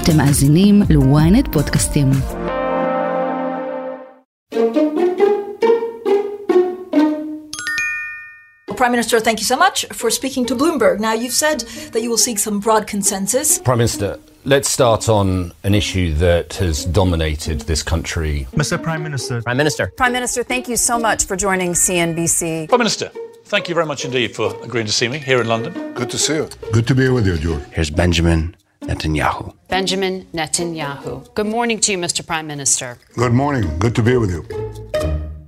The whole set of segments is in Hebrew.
אתם מאזינים ל-ynet פודקאסטים. Prime Minister, thank you so much for speaking to Bloomberg. Now, you've said that you will seek some broad consensus. Prime Minister, let's start on an issue that has dominated this country. Mr. Prime Minister. Prime Minister. Prime Minister, thank you so much for joining CNBC. Prime Minister, thank you very much indeed for agreeing to see me here in London. Good to see you. Good to be with you, George. Here's Benjamin Netanyahu. Benjamin Netanyahu. Good morning to you, Mr. Prime Minister. Good morning. Good to be with you.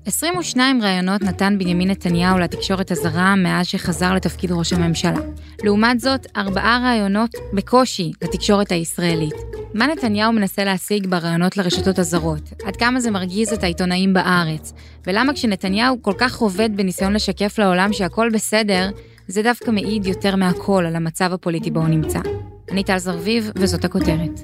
22 ראיונות נתן בנימין נתניהו לתקשורת הזרה מאז שחזר לתפקיד ראש הממשלה. לעומת זאת, ארבעה ראיונות בקושי לתקשורת הישראלית. מה נתניהו מנסה להשיג בראיונות לרשתות הזרות? עד כמה זה מרגיז את העיתונאים בארץ? ולמה כשנתניהו כל כך עובד בניסיון לשקף לעולם שהכל בסדר, זה דווקא מעיד יותר מהכל על המצב הפוליטי בו הוא נמצא. אני טל זרביב, וזאת הכותרת.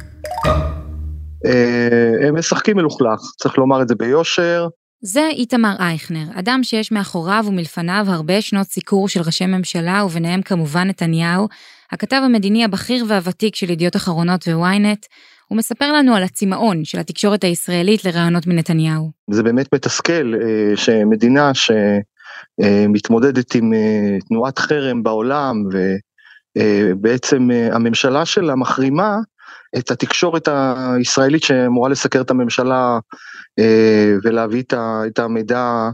הם משחקים מלוכלך, צריך לומר את זה ביושר. זה איתמר אייכנר, אדם שיש מאחוריו ומלפניו הרבה שנות סיקור של ראשי ממשלה, וביניהם כמובן נתניהו, הכתב המדיני הבכיר והוותיק של ידיעות אחרונות וויינט, הוא מספר לנו על הצמאון של התקשורת הישראלית לרעיונות מנתניהו. זה באמת מתסכל שמדינה שמתמודדת עם תנועת חרם בעולם, ובעצם הממשלה שלה מחרימה את התקשורת הישראלית שאמורה לסקר את הממשלה ולהביא את המידע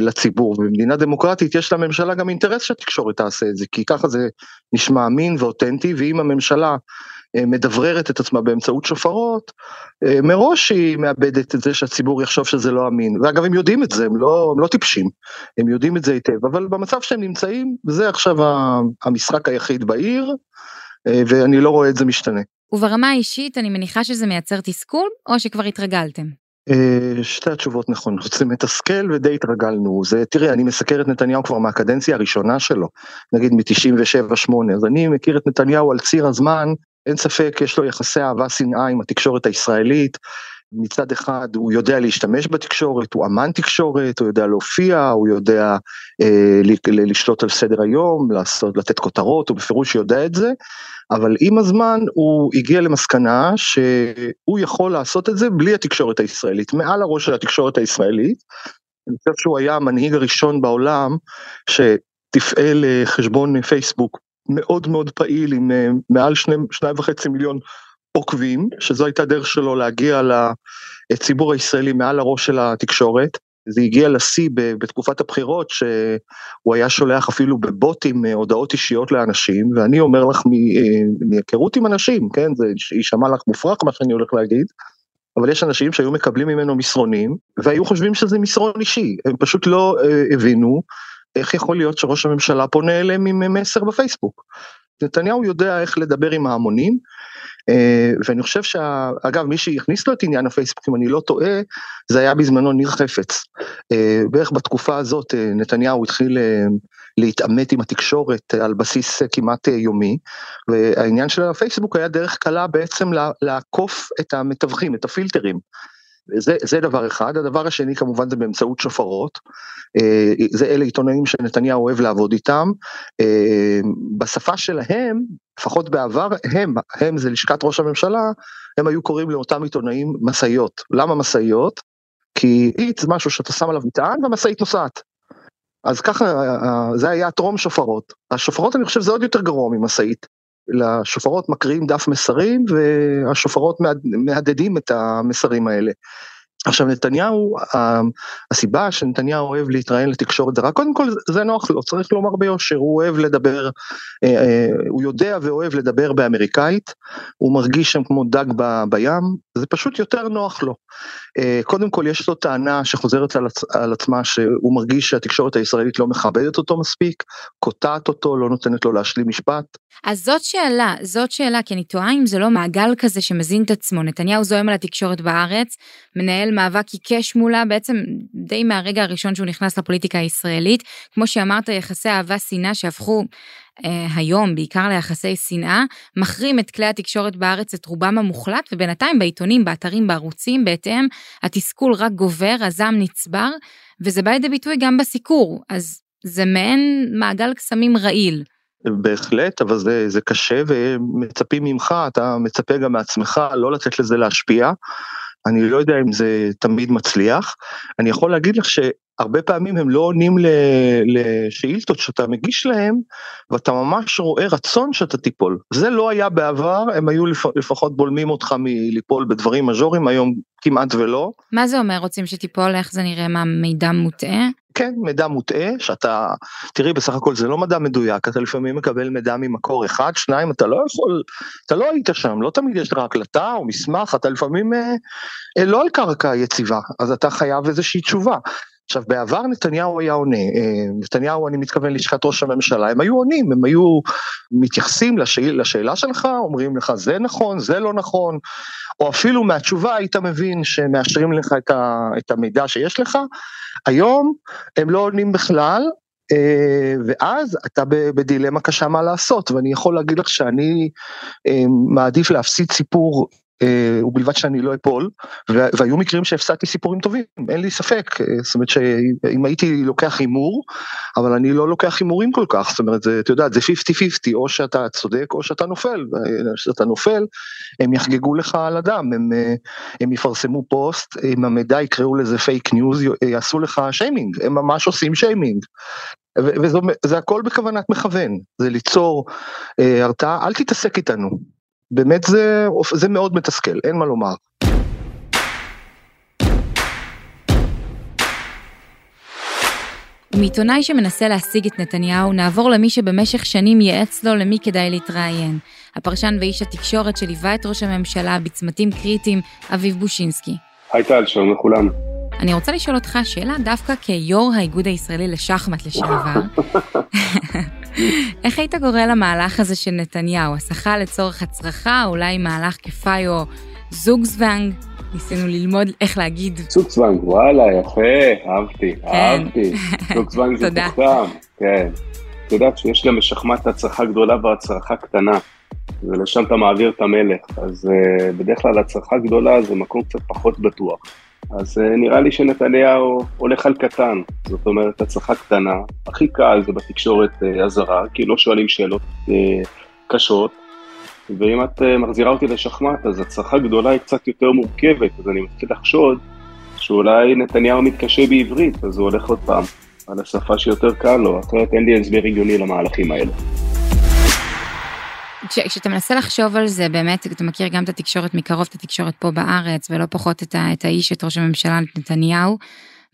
לציבור. ובמדינה דמוקרטית יש לממשלה גם אינטרס שהתקשורת תעשה את זה, כי ככה זה נשמע אמין ואותנטי, ואם הממשלה מדבררת את עצמה באמצעות שופרות, מראש היא מאבדת את זה שהציבור יחשוב שזה לא אמין. ואגב, הם יודעים את זה, הם לא, הם לא טיפשים, הם יודעים את זה היטב, אבל במצב שהם נמצאים, זה עכשיו המשחק היחיד בעיר, ואני לא רואה את זה משתנה. וברמה האישית, אני מניחה שזה מייצר תסכול, או שכבר התרגלתם? שתי התשובות נכונות, זה מתסכל ודי התרגלנו, זה, תראה, אני מסקר את נתניהו כבר מהקדנציה הראשונה שלו, נגיד מ-97-8, אז אני מכיר את נתניהו על ציר הזמן, אין ספק, יש לו יחסי אהבה שנאה עם התקשורת הישראלית, מצד אחד הוא יודע להשתמש בתקשורת, הוא אמן תקשורת, הוא יודע להופיע, הוא יודע אה, לשלוט על סדר היום, לעשות, לתת כותרות, הוא בפירוש יודע את זה, אבל עם הזמן הוא הגיע למסקנה שהוא יכול לעשות את זה בלי התקשורת הישראלית, מעל הראש של התקשורת הישראלית. אני חושב שהוא היה המנהיג הראשון בעולם שתפעל חשבון פייסבוק מאוד מאוד פעיל עם מעל שני, שניים וחצי מיליון עוקבים, שזו הייתה דרך שלו להגיע לציבור הישראלי מעל הראש של התקשורת. זה הגיע לשיא בתקופת הבחירות שהוא היה שולח אפילו בבוטים הודעות אישיות לאנשים ואני אומר לך מהיכרות עם אנשים כן זה יישמע לך מופרך מה שאני הולך להגיד. אבל יש אנשים שהיו מקבלים ממנו מסרונים והיו חושבים שזה מסרון אישי הם פשוט לא הבינו איך יכול להיות שראש הממשלה פונה אליהם עם מסר בפייסבוק. נתניהו יודע איך לדבר עם ההמונים ואני חושב שאגב מי שהכניס לו את עניין הפייסבוק אם אני לא טועה זה היה בזמנו ניר חפץ בערך בתקופה הזאת נתניהו התחיל להתעמת עם התקשורת על בסיס כמעט יומי והעניין של הפייסבוק היה דרך קלה בעצם לעקוף את המתווכים את הפילטרים. זה, זה דבר אחד, הדבר השני כמובן זה באמצעות שופרות, זה אלה עיתונאים שנתניהו אוהב לעבוד איתם, בשפה שלהם, לפחות בעבר, הם, הם זה לשכת ראש הממשלה, הם היו קוראים לאותם עיתונאים משאיות, למה משאיות? כי איט זה משהו שאתה שם עליו מטען והמשאית נוסעת. אז ככה, זה היה טרום שופרות, השופרות אני חושב זה עוד יותר גרוע ממשאית. לשופרות מקריאים דף מסרים והשופרות מהדהדים את המסרים האלה. עכשיו נתניהו, הסיבה שנתניהו אוהב להתראיין לתקשורת זרה, קודם כל זה נוח לו, צריך לומר ביושר, הוא אוהב לדבר, הוא יודע ואוהב לדבר באמריקאית, הוא מרגיש שם כמו דג בים, זה פשוט יותר נוח לו. קודם כל יש לו טענה שחוזרת על, על עצמה שהוא מרגיש שהתקשורת הישראלית לא מכבדת אותו מספיק, קוטעת אותו, לא נותנת לו להשלים משפט. אז זאת שאלה, זאת שאלה, כי אני תוהה אם זה לא מעגל כזה שמזין את עצמו. נתניהו זוהם על התקשורת בארץ, מנהל מאבק עיקש מולה בעצם די מהרגע הראשון שהוא נכנס לפוליטיקה הישראלית. כמו שאמרת, יחסי אהבה שנאה שהפכו אה, היום בעיקר ליחסי שנאה, מחרים את כלי התקשורת בארץ את רובם המוחלט, ובינתיים בעיתונים, באתרים, בערוצים, בהתאם, התסכול רק גובר, הזעם נצבר, וזה בא לידי ביטוי גם בסיקור, אז זה מעין מעגל קסמים רעיל. בהחלט, אבל זה, זה קשה ומצפים ממך, אתה מצפה גם מעצמך לא לתת לזה להשפיע. אני לא יודע אם זה תמיד מצליח. אני יכול להגיד לך שהרבה פעמים הם לא עונים לשאילתות שאתה מגיש להם, ואתה ממש רואה רצון שאתה תיפול. זה לא היה בעבר, הם היו לפחות בולמים אותך מליפול בדברים מז'וריים, היום כמעט ולא. מה זה אומר רוצים שתיפול? איך זה נראה? מה, מידע מוטעה? כן, מידע מוטעה, שאתה, תראי, בסך הכל זה לא מדע מדויק, אתה לפעמים מקבל מידע ממקור אחד, שניים, אתה לא יכול, אתה לא היית שם, לא תמיד יש לך הקלטה או מסמך, אתה לפעמים אה, אה, לא על קרקע יציבה, אז אתה חייב איזושהי תשובה. עכשיו בעבר נתניהו היה עונה, אה, נתניהו אני מתכוון לשכת ראש הממשלה, הם היו עונים, הם היו מתייחסים לשאל, לשאלה שלך, אומרים לך זה נכון, זה לא נכון, או אפילו מהתשובה היית מבין שמאשרים לך את, ה, את המידע שיש לך, היום הם לא עונים בכלל, אה, ואז אתה בדילמה קשה מה לעשות, ואני יכול להגיד לך שאני אה, מעדיף להפסיד סיפור ובלבד שאני לא אפול, והיו מקרים שהפסדתי סיפורים טובים, אין לי ספק, אה, זאת אומרת שאם הייתי לוקח הימור, אבל אני לא לוקח הימורים כל כך, זאת אומרת, זה, אתה יודע, זה 50-50, או שאתה צודק או שאתה נופל, וכשאתה נופל, הם יחגגו לך על הדם, הם, אה, הם יפרסמו פוסט, אם המידע יקראו לזה פייק ניוז, יעשו לך שיימינג, הם ממש עושים שיימינג. וזה הכל בכוונת מכוון, זה ליצור הרתעה, אל תתעסק איתנו, באמת זה, זה מאוד מתסכל, אין מה לומר. מעיתונאי שמנסה להשיג את נתניהו, נעבור למי שבמשך שנים ייעץ לו למי כדאי להתראיין. הפרשן ואיש התקשורת שליווה את ראש הממשלה בצמתים קריטיים, אביב בושינסקי. היי טל, שלום לכולם. אני רוצה לשאול אותך שאלה דווקא כיו"ר האיגוד הישראלי לשחמט לשעבר. איך היית קורא למהלך הזה של נתניהו? הסחה לצורך הצרחה, אולי מהלך כפאיו זוגזוונג? ניסינו ללמוד איך להגיד. זוגזוונג, וואלה, יפה, אהבתי, כן. אהבתי. זוגזוונג זה תוחכם, כן. את יודעת שיש גם בשחמט הצרחה גדולה והצרחה קטנה, ולשם אתה מעביר את המלך, אז uh, בדרך כלל הצרחה גדולה זה מקום קצת פחות בטוח. אז uh, נראה לי שנתניהו הולך על קטן, זאת אומרת הצלחה קטנה, הכי קל זה בתקשורת uh, הזרה, כי לא שואלים שאלות uh, קשות, ואם את מחזירה אותי לשחמט, אז הצלחה גדולה היא קצת יותר מורכבת, אז אני מתחיל לחשוד שאולי נתניהו מתקשה בעברית, אז הוא הולך עוד פעם על השפה שיותר קל לו, אחרת אין לי הסבר הגיוני למהלכים האלה. כשאתה מנסה לחשוב על זה באמת אתה מכיר גם את התקשורת מקרוב את התקשורת פה בארץ ולא פחות את, ה, את האיש את ראש הממשלה נתניהו.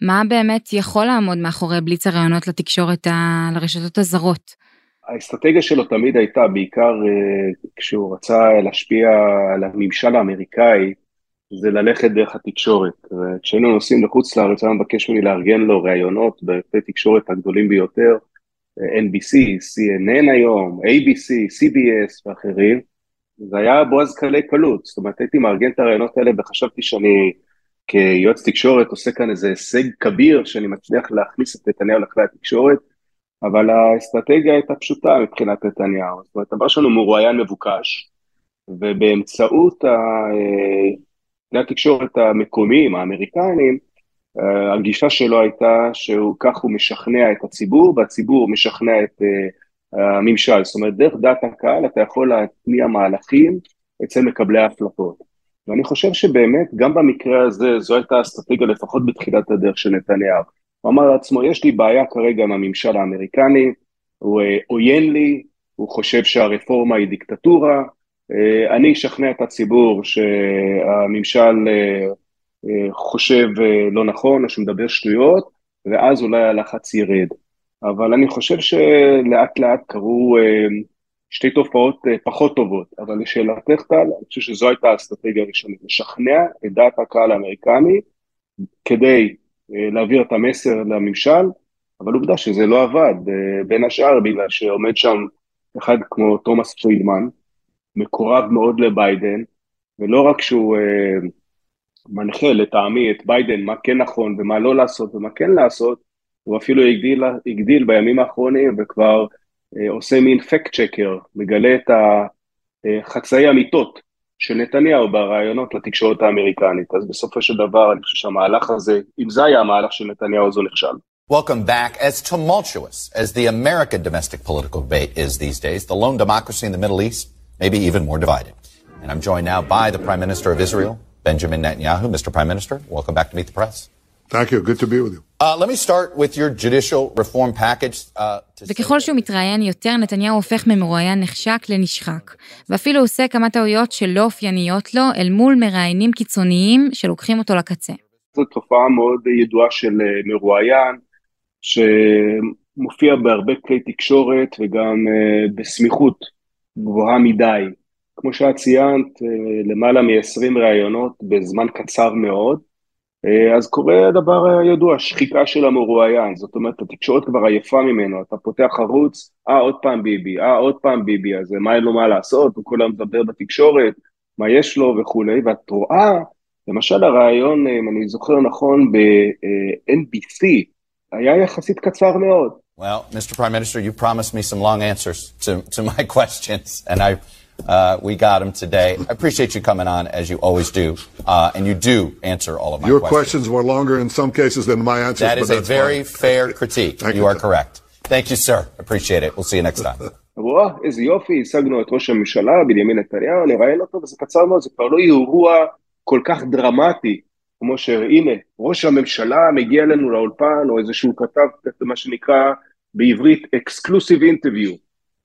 מה באמת יכול לעמוד מאחורי בליץ הרעיונות לתקשורת ה, לרשתות הזרות? האסטרטגיה שלו תמיד הייתה בעיקר uh, כשהוא רצה להשפיע על הממשל האמריקאי זה ללכת דרך התקשורת. וכשהיינו נוסעים לחוץ לארץ היה מבקש ממני לארגן לו ראיונות בכלי תקשורת הגדולים ביותר. NBC, CNN היום, ABC, CBS ואחרים, זה היה בועז קלי קלות, זאת אומרת הייתי מארגן את הרעיונות האלה וחשבתי שאני כיועץ תקשורת עושה כאן איזה הישג כביר שאני מצליח להכניס את נתניהו לכלי התקשורת, אבל האסטרטגיה הייתה פשוטה מבחינת נתניהו, זאת אומרת דבר שלנו מרואיין מבוקש, ובאמצעות אה, כלי התקשורת המקומיים, האמריקנים, אה, הגישה שלו הייתה שהוא כך הוא משכנע את הציבור והציבור משכנע את uh, הממשל, זאת אומרת דרך דעת הקהל אתה יכול להתניע מהלכים אצל מקבלי ההחלטות. ואני חושב שבאמת גם במקרה הזה זו הייתה אסטרטגיה לפחות בתחילת הדרך של נתניהו. הוא אמר לעצמו יש לי בעיה כרגע עם הממשל האמריקני, הוא uh, עוין לי, הוא חושב שהרפורמה היא דיקטטורה, אני אשכנע את הציבור שהממשל חושב אה, לא נכון או שמדבר שטויות, ואז אולי הלחץ ירד. אבל אני חושב שלאט לאט קרו אה, שתי תופעות אה, פחות טובות, אבל לשאלתך טל, אני חושב שזו הייתה האסטרטגיה הראשונית, לשכנע את דעת הקהל האמריקני כדי להעביר את המסר לממשל, אבל עובדה שזה לא עבד, בין השאר בגלל שעומד שם אחד כמו תומאס פרידמן, מקורב מאוד לביידן, ולא רק שהוא מנחה לטעמי את ביידן מה כן נכון ומה לא לעשות ומה כן לעשות, הוא אפילו הגדיל, הגדיל בימים האחרונים וכבר אה, עושה מין פקט צ'קר, מגלה את החצאי אמיתות של נתניהו ברעיונות לתקשורת האמריקנית. אז בסופו של דבר אני חושב שהמהלך הזה, אם זה היה המהלך של נתניהו, הוא נכשל. Welcome back. As tumultuous as the American domestic political debate is these days, the lone democracy in the Middle East may be even more divided. And I'm joined now by the Prime Minister of Israel, Benjamin Netanyahu. Mr. Prime Minister, welcome back to Meet the Press. Thank you. Good to be with you. Uh, let me start with your judicial reform package. Uh, וככל שהוא מתראיין יותר, נתניהו הופך ממרואיין נחשק לנשחק. ואפילו עושה כמה טעויות שלא אופייניות לו אל מול מראיינים קיצוניים שלוקחים אותו לקצה. זו תופעה מאוד ידועה של מרואיין, שמופיע בהרבה כלי תקשורת וגם בסמיכות גבוהה מדי. כמו שאת ציינת, למעלה מ-20 ראיונות בזמן קצר מאוד, אז קורה הדבר הידוע, שחיקה של המרואיין, זאת אומרת, התקשורת כבר עייפה ממנו, אתה פותח ערוץ, אה, עוד פעם ביבי, אה, עוד פעם ביבי, אז מה אין לו מה לעשות, הוא היום מדבר בתקשורת, מה יש לו וכולי, ואת רואה, למשל הרעיון, אם אני זוכר נכון, ב-NBC, היה יחסית קצר מאוד. Well, Mr. Prime Minister, you promised me some long answers to, to my questions, and I Uh, we got him today. I appreciate you coming on as you always do, uh, and you do answer all of my Your questions. questions were longer in some cases than my answers. That is but a that's very fine. fair critique. Thank you you. are correct. Thank you, sir. Appreciate it. We'll see you next time. וואה, איזה יופי, השגנו את ראש הממשלה, בנימין נתניהו, נראיין אותו, וזה קצר מאוד, זה כבר לא אירוע כל כך דרמטי, כמו שהנה, ראש הממשלה מגיע אלינו לאולפן, או איזשהו כתב, מה שנקרא בעברית exclusive interview,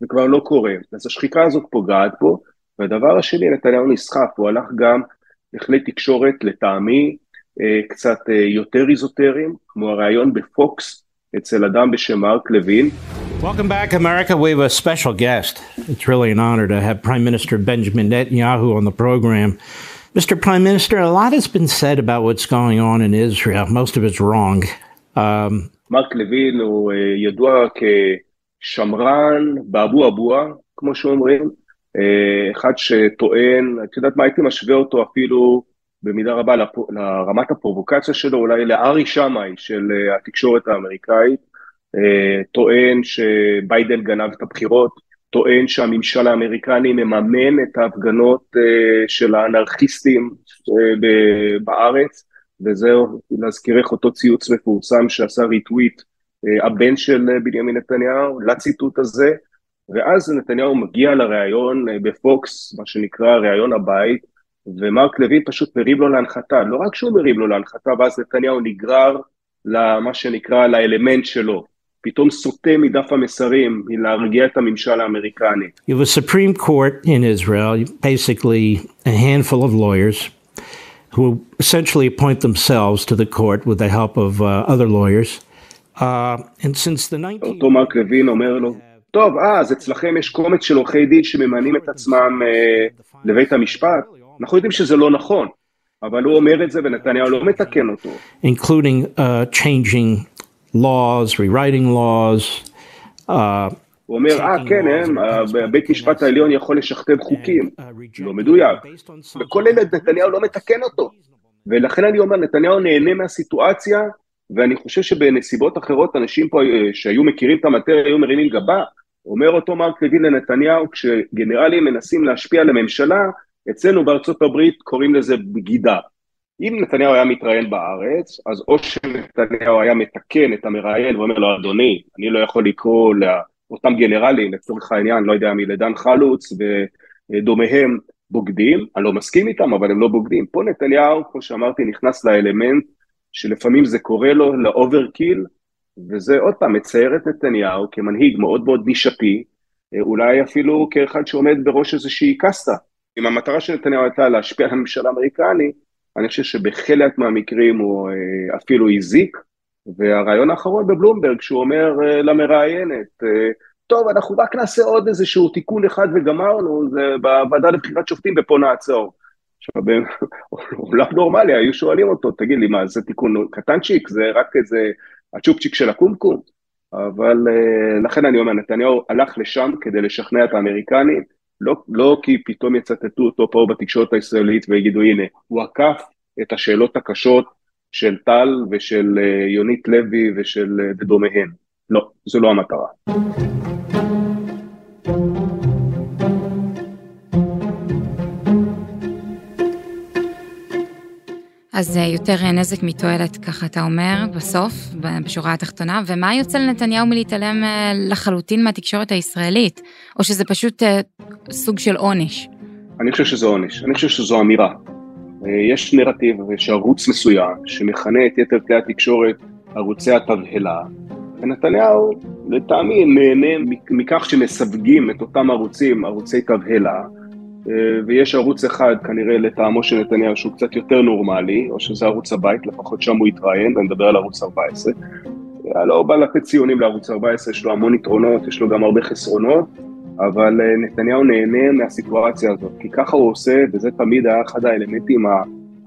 זה כבר לא קורה. אז השחיקה הזאת פוגעת פה, והדבר השני, נתניהו נסחף, הוא הלך גם לכלי תקשורת, לטעמי, קצת יותר איזוטריים, כמו הראיון בפוקס אצל אדם בשם מרק לוין. Welcome back, America. We have a special guest. It's really an honor to have Prime Minister Benjamin Netanyahu on the program. Mr. Prime Minister, a lot has been said about what's going on in Israel. Most of it's wrong. Um, מרק לוין הוא ידוע כשמרן באבו אבוה, כמו שאומרים, אחד שטוען, את יודעת מה, הייתי משווה אותו אפילו במידה רבה לרמת הפרובוקציה שלו, אולי לארי שמאי של התקשורת האמריקאית, טוען שביידן גנב את הבחירות, טוען שהממשל האמריקני מממן את ההפגנות של האנרכיסטים בארץ, וזהו, להזכירך אותו ציוץ מפורסם שעשה ריטוויט הבן של בנימין נתניהו לציטוט הזה, ואז נתניהו מגיע לראיון בפוקס, מה שנקרא ראיון הבית, ומרק לוין פשוט מרים לו להנחתה, לא רק שהוא מרים לו להנחתה, ואז נתניהו נגרר למה שנקרא לאלמנט שלו, פתאום סוטה מדף המסרים מלהרגיע את הממשל האמריקני. have a Supreme Court in Israel, basically a handful of lawyers who essentially appoint themselves to the court with the help of uh, other lawyers. אותו מרק לוין אומר לו, טוב, אה, אז אצלכם יש קומץ של עורכי דין שממנים את עצמם אה, לבית המשפט? אנחנו יודעים שזה לא נכון, אבל הוא אומר את זה ונתניהו לא מתקן אותו. including uh, changing laws, rewriting laws. Uh, הוא אומר, אה, כן, הם, בית משפט העליון יכול לשכתב חוקים. לא מדויק. וכל אלה נתניהו לא מתקן אותו. ולכן אני אומר, נתניהו נהנה מהסיטואציה, ואני חושב שבנסיבות אחרות אנשים פה שהיו מכירים את המטריה היו מרימים גבה, אומר אותו מרק לוין לנתניהו, כשגנרלים מנסים להשפיע על הממשלה, אצלנו בארצות הברית קוראים לזה בגידה. אם נתניהו היה מתראיין בארץ, אז או שנתניהו היה מתקן את המראיין ואומר לו, אדוני, אני לא יכול לקרוא לאותם גנרלים, לצורך העניין, לא יודע, מדן חלוץ ודומיהם בוגדים, אני לא מסכים איתם, אבל הם לא בוגדים. פה נתניהו, כמו שאמרתי, נכנס לאלמנט שלפעמים זה קורה לו ל overkill, וזה עוד פעם מצייר את נתניהו כמנהיג מאוד מאוד נישתי, אולי אפילו כאחד שעומד בראש איזושהי קסטה. אם המטרה של נתניהו הייתה להשפיע על הממשל האמריקני, אני חושב שבחלק מהמקרים הוא אפילו הזיק, והרעיון האחרון בבלומברג, שהוא אומר למראיינת, טוב, אנחנו רק נעשה עוד איזשהו תיקון אחד וגמרנו, זה בוועדה לבחירת שופטים ופה נעצור. עכשיו, בעולם נורמלי היו שואלים אותו, תגיד לי, מה, זה תיקון קטנצ'יק? זה רק איזה הצ'ופצ'יק של הקומקום? אבל לכן אני אומר, נתניהו הלך לשם כדי לשכנע את האמריקנים, לא, לא כי פתאום יצטטו אותו פה בתקשורת הישראלית ויגידו, הנה, הוא עקף את השאלות הקשות של טל ושל יונית לוי ושל דומיהן. לא, זו לא המטרה. אז יותר נזק מתועלת, ככה אתה אומר, בסוף, בשורה התחתונה, ומה יוצא לנתניהו מלהתעלם לחלוטין מהתקשורת הישראלית? או שזה פשוט סוג של עונש? אני חושב שזה עונש, אני חושב שזו אמירה. יש נרטיב, יש ערוץ מסוים שמכנה את יתר כלי התקשורת ערוצי התבהלה, ונתניהו לטעמי נהנה מכך שמסווגים את אותם ערוצים, ערוצי תבהלה, ויש ערוץ אחד כנראה לטעמו של נתניהו שהוא קצת יותר נורמלי, או שזה ערוץ הבית, לפחות שם הוא התראיין, ואני מדבר על ערוץ 14. לא בא לתת ציונים לערוץ 14, יש לו המון יתרונות, יש לו גם הרבה חסרונות, אבל נתניהו נהנה מהסיטואציה הזאת, כי ככה הוא עושה, וזה תמיד היה אחד האלמנטים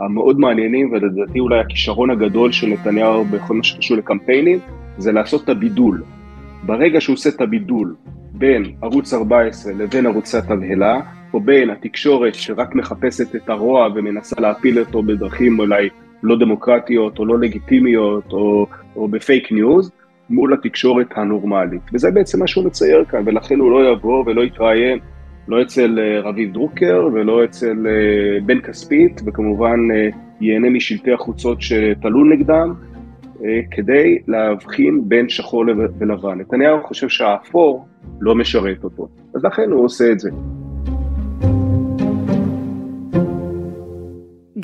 המאוד מעניינים, ולדעתי אולי הכישרון הגדול של נתניהו בכל מה שקשור לקמפיינים, זה לעשות את הבידול. ברגע שהוא עושה את הבידול בין ערוץ 14 לבין ערוצי התבהלה, או בין התקשורת שרק מחפשת את הרוע ומנסה להפיל אותו בדרכים אולי לא דמוקרטיות או לא לגיטימיות או, או בפייק ניוז, מול התקשורת הנורמלית. וזה בעצם מה שהוא מצייר כאן, ולכן הוא לא יבוא ולא יתראיין לא אצל רביב דרוקר ולא אצל בן כספית, וכמובן ייהנה משלטי החוצות שתלו נגדם, כדי להבחין בין שחור ולבן. נתניהו חושב שהאפור לא משרת אותו, אז לכן הוא עושה את זה.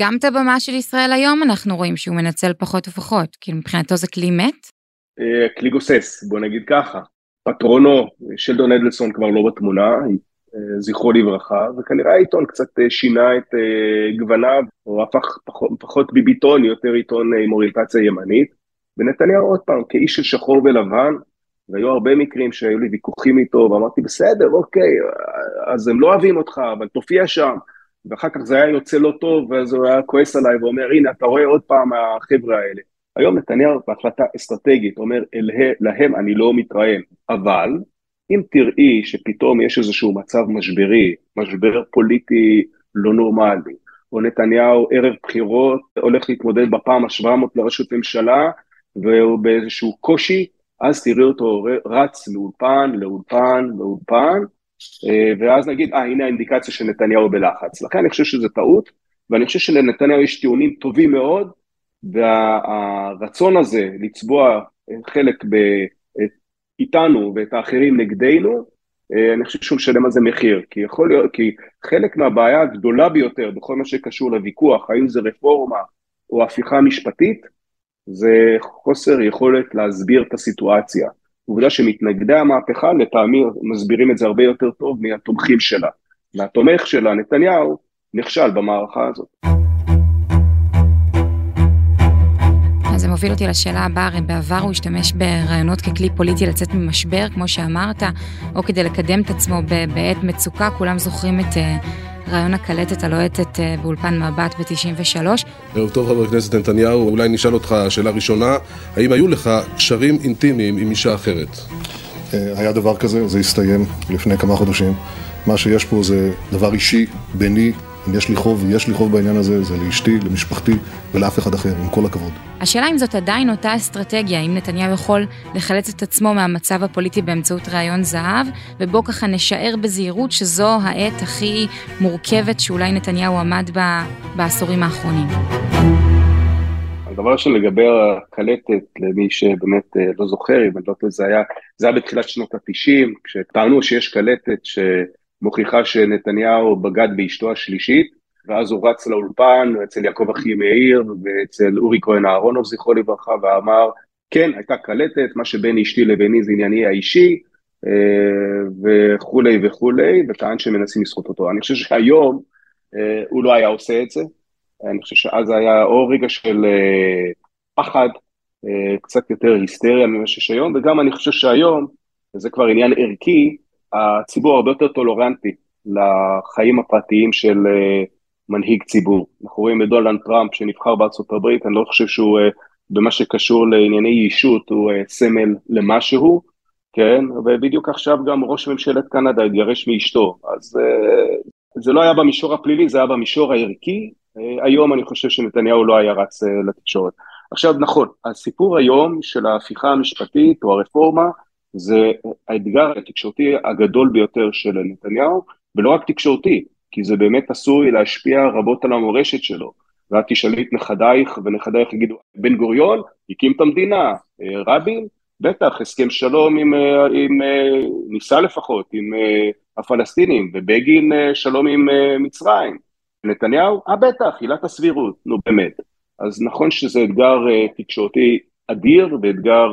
גם את הבמה של ישראל היום אנחנו רואים שהוא מנצל פחות ופחות, כי מבחינתו זה כלי מת? כלי גוסס, בוא נגיד ככה. פטרונו, שלדון אדלסון כבר לא בתמונה, זכרו לברכה, וכנראה העיתון קצת שינה את גווניו, או הפך פחות, פחות ביביטון, יותר עיתון עם אוריינטציה ימנית, ונתניהו עוד פעם, כאיש של שחור ולבן, והיו הרבה מקרים שהיו לי ויכוחים איתו, ואמרתי, בסדר, אוקיי, אז הם לא אוהבים אותך, אבל תופיע שם, ואחר כך זה היה יוצא לא טוב, ואז הוא היה כועס עליי ואומר, הנה, אתה רואה עוד פעם החבר'ה האלה. היום נתניהו בהחלטה אסטרטגית אומר, אלה, להם אני לא מתראיין, אבל אם תראי שפתאום יש איזשהו מצב משברי, משבר פוליטי לא נורמלי, או נתניהו ערב בחירות הולך להתמודד בפעם ה-700 לראשות ממשלה, והוא באיזשהו קושי, אז תראי אותו רץ לאולפן, לאולפן, לאולפן, ואז נגיד, אה, הנה האינדיקציה של נתניהו בלחץ. לכן אני חושב שזה טעות, ואני חושב שלנתניהו יש טיעונים טובים מאוד, והרצון הזה לצבוע חלק ב, איתנו ואת האחרים נגדנו, אני חושב שהוא משלם על זה מחיר, כי יכול להיות, כי חלק מהבעיה הגדולה ביותר בכל מה שקשור לוויכוח, האם זה רפורמה או הפיכה משפטית, זה חוסר יכולת להסביר את הסיטואציה. עובדה שמתנגדי המהפכה לטעמי מסבירים את זה הרבה יותר טוב מהתומכים שלה. והתומך שלה, נתניהו, נכשל במערכה הזאת. זה מוביל אותי לשאלה הבאה, הרי בעבר הוא השתמש ברעיונות ככלי פוליטי לצאת ממשבר, כמו שאמרת, או כדי לקדם את עצמו בעת מצוקה, כולם זוכרים את רעיון הקלטת הלוהטת באולפן מבט ב-93. ערב טוב חבר הכנסת נתניהו, אולי נשאל אותך שאלה ראשונה, האם היו לך קשרים אינטימיים עם אישה אחרת? היה דבר כזה, זה הסתיים לפני כמה חודשים. מה שיש פה זה דבר אישי, ביני, אם יש לי חוב, ויש לי חוב בעניין הזה, זה לאשתי, למשפחתי ולאף אחד אחר, עם כל הכבוד. השאלה אם זאת עדיין אותה אסטרטגיה, אם נתניהו יכול לחלץ את עצמו מהמצב הפוליטי באמצעות רעיון זהב, ובו ככה נשאר בזהירות שזו העת הכי מורכבת שאולי נתניהו עמד בה בעשורים האחרונים. הדבר ראשון לגבי הקלטת, למי שבאמת לא זוכר, אם אני לא טועה, זה היה, זה היה בתחילת שנות ה-90, כשטענו שיש קלטת ש... מוכיחה שנתניהו בגד באשתו השלישית, ואז הוא רץ לאולפן אצל יעקב אחי מאיר ואצל אורי כהן אהרונוב זכרו לברכה ואמר כן הייתה קלטת מה שבין אשתי לביני זה ענייני האישי וכולי וכולי וטען שמנסים לסחוט אותו. אני חושב שהיום הוא לא היה עושה את זה, אני חושב שאז היה או רגע של פחד, קצת יותר היסטריה ממה שיש היום וגם אני חושב שהיום, וזה כבר עניין ערכי, הציבור הרבה יותר טולורנטי לחיים הפרטיים של מנהיג ציבור. אנחנו רואים את דונלד טראמפ שנבחר בארצות הברית, אני לא חושב שהוא במה שקשור לענייני אישות הוא סמל למשהו, כן? ובדיוק עכשיו גם ראש ממשלת קנדה התגרש מאשתו, אז זה לא היה במישור הפלילי, זה היה במישור הערכי, היום אני חושב שנתניהו לא היה רץ לתקשורת. עכשיו נכון, הסיפור היום של ההפיכה המשפטית או הרפורמה, זה האתגר התקשורתי הגדול ביותר של נתניהו, ולא רק תקשורתי, כי זה באמת עשוי להשפיע רבות על המורשת שלו. ואת תשאלי את נכדייך, ונכדייך יגידו, בן גוריון הקים את המדינה, רבין, בטח, הסכם שלום עם, עם ניסה לפחות, עם הפלסטינים, ובגין שלום עם מצרים. נתניהו, אה בטח, עילת הסבירות, נו באמת. אז נכון שזה אתגר תקשורתי אדיר, ואתגר,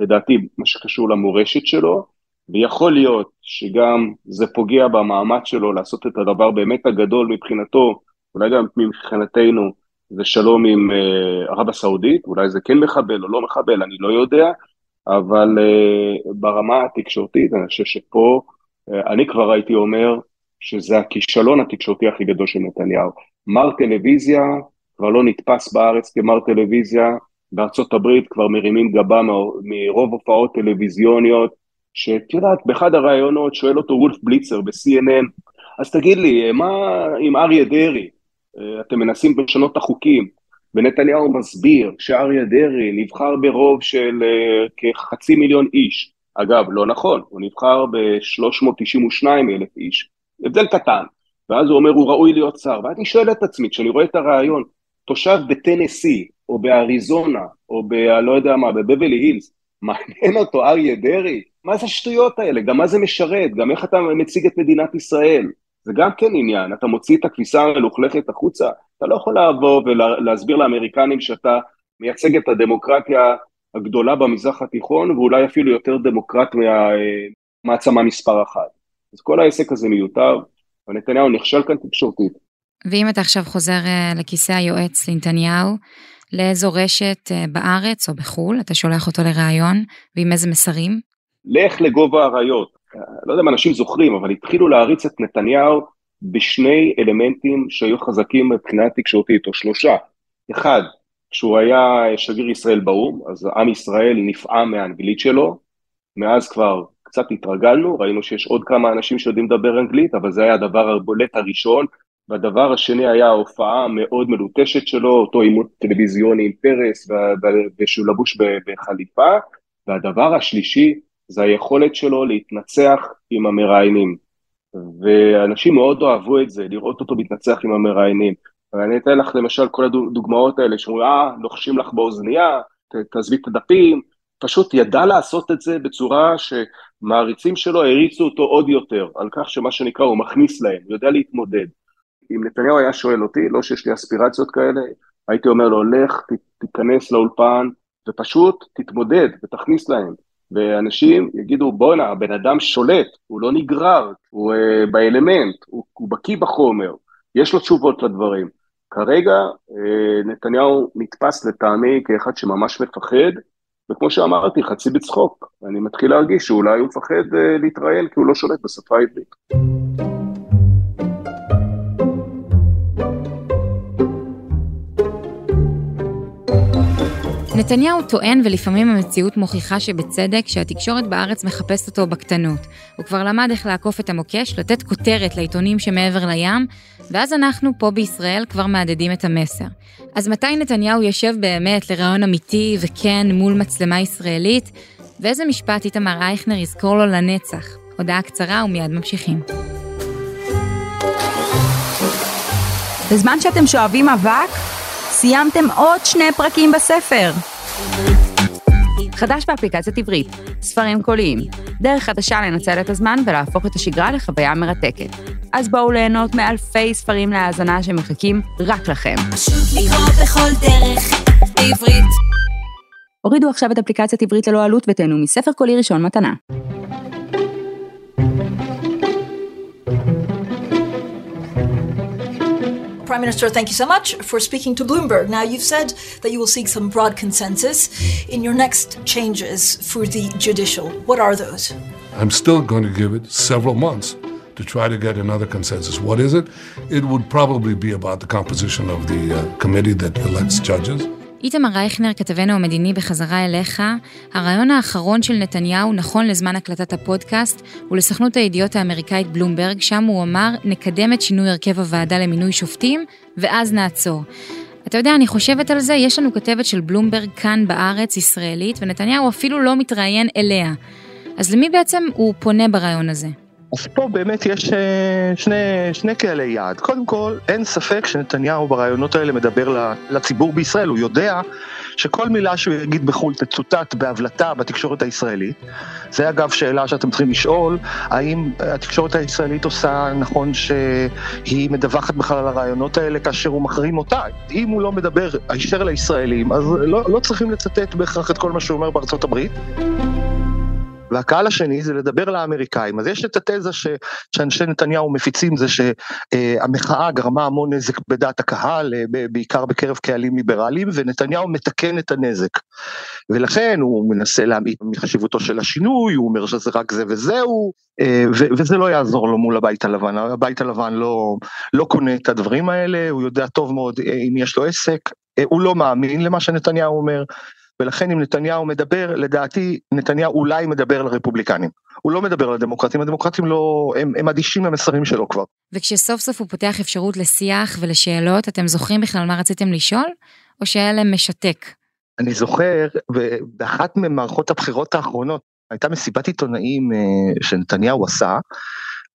לדעתי, מה שקשור למורשת שלו, ויכול להיות שגם זה פוגע במאמץ שלו לעשות את הדבר באמת הגדול מבחינתו, אולי גם מבחינתנו, זה שלום עם uh, ערב הסעודית, אולי זה כן מחבל או לא מחבל, אני לא יודע, אבל uh, ברמה התקשורתית, אני חושב שפה, uh, אני כבר הייתי אומר שזה הכישלון התקשורתי הכי גדול של נתניהו. מר טלוויזיה כבר לא נתפס בארץ כמר טלוויזיה, בארצות הברית כבר מרימים גבה מרוב הופעות טלוויזיוניות, שאת יודעת, באחד הראיונות שואל אותו וולף בליצר ב-CNN, אז תגיד לי, מה עם אריה דרעי? אה, אתם מנסים לשנות את החוקים, ונתניהו מסביר שאריה דרעי נבחר ברוב של אה, כחצי מיליון איש. אגב, לא נכון, הוא נבחר ב-392 אלף איש, הבדל קטן. ואז הוא אומר, הוא ראוי להיות שר. ואני שואל את עצמי, כשאני רואה את הרעיון, תושב בטנסי, או באריזונה, או ב... לא יודע מה, בבבלי הילס, מעניין אותו אריה דרעי? מה זה השטויות האלה? גם מה זה משרת? גם איך אתה מציג את מדינת ישראל? זה גם כן עניין, אתה מוציא את הכביסה המלוכלכת החוצה, אתה לא יכול לבוא ולהסביר לאמריקנים שאתה מייצג את הדמוקרטיה הגדולה במזרח התיכון, ואולי אפילו יותר דמוקרט מהמעצמה מספר אחת. אז כל העסק הזה מיותר, ונתניהו נכשל כאן תקשורתית. ואם אתה עכשיו חוזר אה, לכיסא היועץ לנתניהו, לאיזו רשת אה, בארץ או בחו"ל אתה שולח אותו לראיון, ועם איזה מסרים? לך לגובה האריות. לא יודע אם אנשים זוכרים, אבל התחילו להריץ את נתניהו בשני אלמנטים שהיו חזקים מבחינה תקשורתית, או שלושה. אחד, כשהוא היה שגריר ישראל באו"ם, אז עם ישראל נפעם מהאנגלית שלו, מאז כבר קצת התרגלנו, ראינו שיש עוד כמה אנשים שיודעים לדבר אנגלית, אבל זה היה הדבר הבולט הראשון, והדבר השני היה ההופעה המאוד מלוטשת שלו, אותו עימות טלוויזיוני עם פרס, ושהוא לבוש בחליפה, והדבר השלישי זה היכולת שלו להתנצח עם המראיינים. ואנשים מאוד אוהבו את זה, לראות אותו מתנצח עם המראיינים. ואני אתן לך למשל כל הדוגמאות האלה, שאומרים, אה, לוחשים לך באוזנייה, תעזבי את הדפים, פשוט ידע לעשות את זה בצורה שמעריצים שלו הריצו אותו עוד יותר, על כך שמה שנקרא הוא מכניס להם, הוא יודע להתמודד. אם נתניהו היה שואל אותי, לא שיש לי אספירציות כאלה, הייתי אומר לו, לך, תיכנס לאולפן, ופשוט תתמודד ותכניס להם. ואנשים יגידו, בואנה, הבן אדם שולט, הוא לא נגרר, הוא uh, באלמנט, הוא, הוא בקיא בחומר, יש לו תשובות לדברים. כרגע uh, נתניהו נתפס לטעמי כאחד שממש מפחד, וכמו שאמרתי, חצי בצחוק. אני מתחיל להרגיש שאולי הוא מפחד uh, להתראיין כי הוא לא שולט בשפה העברית. נתניהו טוען, ולפעמים המציאות מוכיחה שבצדק, שהתקשורת בארץ מחפשת אותו בקטנות. הוא כבר למד איך לעקוף את המוקש, לתת כותרת לעיתונים שמעבר לים, ואז אנחנו פה בישראל כבר מהדהדים את המסר. אז מתי נתניהו יושב באמת לרעיון אמיתי וכן מול מצלמה ישראלית? ואיזה משפט איתמר אייכנר יזכור לו לנצח? הודעה קצרה ומיד ממשיכים. בזמן שאתם שואבים אבק, סיימתם עוד שני פרקים בספר. חדש באפליקציית עברית, ספרים קוליים, דרך חדשה לנצל את הזמן ולהפוך את השגרה לחוויה מרתקת. אז בואו ליהנות מאלפי ספרים להאזנה שמחכים רק לכם. פשוט לקרוא בכל דרך, בעברית. הורידו עכשיו את אפליקציית עברית ללא עלות ותהנו מספר קולי ראשון מתנה. Prime Minister, thank you so much for speaking to Bloomberg. Now, you've said that you will seek some broad consensus in your next changes for the judicial. What are those? I'm still going to give it several months to try to get another consensus. What is it? It would probably be about the composition of the uh, committee that elects judges. איתמר רייכנר, כתבנו המדיני בחזרה אליך, הרעיון האחרון של נתניהו נכון לזמן הקלטת הפודקאסט ולסוכנות הידיעות האמריקאית בלומברג, שם הוא אמר, נקדם את שינוי הרכב הוועדה למינוי שופטים, ואז נעצור. אתה יודע, אני חושבת על זה, יש לנו כתבת של בלומברג כאן בארץ, ישראלית, ונתניהו אפילו לא מתראיין אליה. אז למי בעצם הוא פונה ברעיון הזה? אז פה באמת יש אה, שני, שני קהלי יעד. קודם כל, אין ספק שנתניהו ברעיונות האלה מדבר לציבור בישראל, הוא יודע שכל מילה שהוא יגיד בחו"ל תצוטט בהבלטה בתקשורת הישראלית. זה אגב שאלה שאתם צריכים לשאול, האם התקשורת הישראלית עושה נכון שהיא מדווחת בכלל על הרעיונות האלה כאשר הוא מחרים אותה. אם הוא לא מדבר הישר לישראלים, אז לא, לא צריכים לצטט בהכרח את כל מה שהוא אומר בארצות הברית. והקהל השני זה לדבר לאמריקאים. אז יש את התזה ש, שאנשי נתניהו מפיצים זה שהמחאה גרמה המון נזק בדעת הקהל, אה, בעיקר בקרב קהלים ליברליים, ונתניהו מתקן את הנזק. ולכן הוא מנסה להעמיד מחשיבותו של השינוי, הוא אומר שזה רק זה וזהו, אה, וזה לא יעזור לו מול הבית הלבן. הבית הלבן לא, לא קונה את הדברים האלה, הוא יודע טוב מאוד אה, אם יש לו עסק, הוא לא מאמין למה שנתניהו אומר. ולכן אם נתניהו מדבר, לדעתי נתניהו אולי מדבר לרפובליקנים. הוא לא מדבר לדמוקרטים, הדמוקרטים לא, הם, הם אדישים למסרים שלו כבר. וכשסוף סוף הוא פותח אפשרות לשיח ולשאלות, אתם זוכרים בכלל מה רציתם לשאול? או שהיה להם משתק? אני זוכר, באחת ממערכות הבחירות האחרונות, הייתה מסיבת עיתונאים אה, שנתניהו עשה,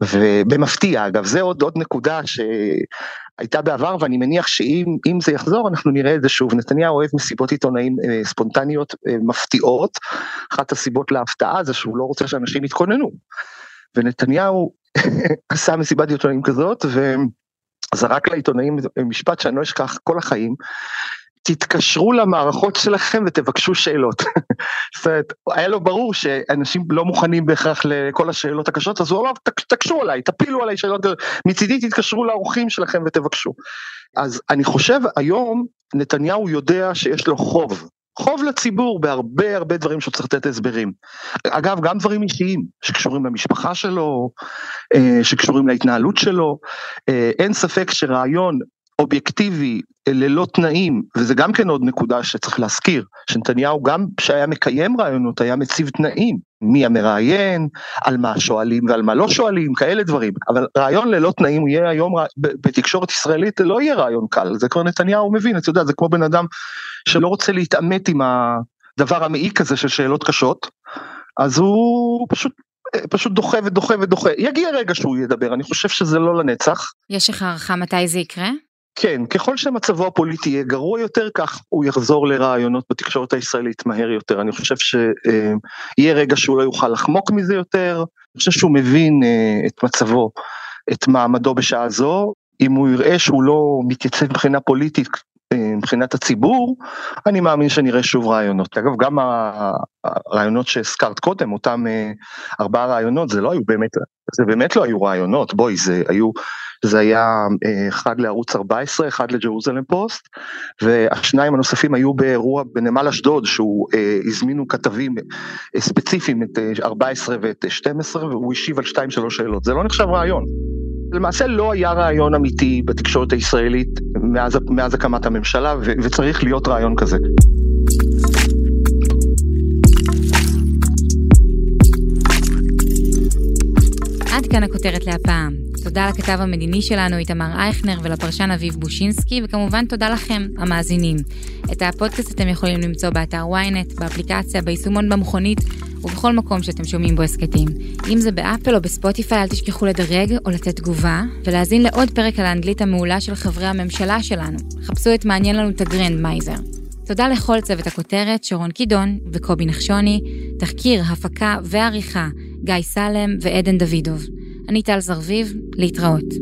ובמפתיע אגב, זה עוד, עוד נקודה שהייתה בעבר ואני מניח שאם זה יחזור אנחנו נראה את זה שוב. נתניהו אוהב מסיבות עיתונאים אה, ספונטניות אה, מפתיעות, אחת הסיבות להפתעה זה שהוא לא רוצה שאנשים יתכוננו. ונתניהו עשה מסיבת עיתונאים כזאת וזרק לעיתונאים משפט שאני לא אשכח כל החיים, תתקשרו למערכות שלכם ותבקשו שאלות. זאת אומרת, היה לו ברור שאנשים לא מוכנים בהכרח לכל השאלות הקשות, אז הוא אמר, תקשו עליי, תפילו עליי שאלות, מצידי תתקשרו לאורחים שלכם ותבקשו. אז אני חושב היום, נתניהו יודע שיש לו חוב. חוב לציבור בהרבה הרבה דברים שהוא צריך לתת הסברים. אגב, גם דברים אישיים שקשורים למשפחה שלו, אה, שקשורים להתנהלות שלו. אה, אין ספק שרעיון אובייקטיבי ללא תנאים, וזה גם כן עוד נקודה שצריך להזכיר, שנתניהו גם כשהיה מקיים רעיונות היה מציב תנאים, מי המראיין, על מה שואלים ועל מה לא שואלים, כאלה דברים, אבל רעיון ללא תנאים הוא יהיה היום בתקשורת ישראלית, לא יהיה רעיון קל, זה כבר נתניהו מבין, אתה יודע, זה כמו בן אדם שלא רוצה להתעמת עם הדבר המעיק הזה של שאלות קשות, אז הוא פשוט פשוט דוחה ודוחה ודוחה. יגיע רגע שהוא ידבר, אני חושב שזה לא לנצח. יש לך הערכה מתי זה יקרה? כן, ככל שמצבו הפוליטי יהיה גרוע יותר, כך הוא יחזור לרעיונות בתקשורת הישראלית מהר יותר. אני חושב שיהיה רגע שהוא לא יוכל לחמוק מזה יותר, אני חושב שהוא מבין אה, את מצבו, את מעמדו בשעה זו. אם הוא יראה שהוא לא מתייצב מבחינה פוליטית אה, מבחינת הציבור, אני מאמין שנראה שוב רעיונות. אגב, גם הרעיונות שהזכרת קודם, אותם אה, ארבעה רעיונות, זה לא היו באמת, זה באמת לא היו רעיונות, בואי, זה היו, זה היה אה, אחד לערוץ 14, אחד לג'רוזלם פוסט, והשניים הנוספים היו באירוע בנמל אשדוד, שהוא הזמינו כתבים ספציפיים, את 14 ואת 12, והוא השיב על 2-3 שאלות, זה לא נחשב רעיון. למעשה לא היה רעיון אמיתי בתקשורת הישראלית מאז, מאז הקמת הממשלה, ו, וצריך להיות רעיון כזה. עד כאן הכותרת להפעם. תודה לכתב המדיני שלנו איתמר אייכנר ולפרשן אביב בושינסקי, וכמובן תודה לכם, המאזינים. את הפודקאסט אתם יכולים למצוא באתר ynet, באפליקציה, ביישומון במכונית ובכל מקום שאתם שומעים בו הסכתים. אם זה באפל או בספוטיפיי, אל תשכחו לדרג או לתת תגובה, ולהאזין לעוד פרק על האנגלית המעולה של חברי הממשלה שלנו. חפשו את מעניין לנו את הגרנדמייזר. תודה לכל צוות הכותרת, שרון קידון וקובי נחשוני, תחקיר, הפקה ועריכה, גיא סלם ועדן דוידוב. אני טל זרביב, להתראות.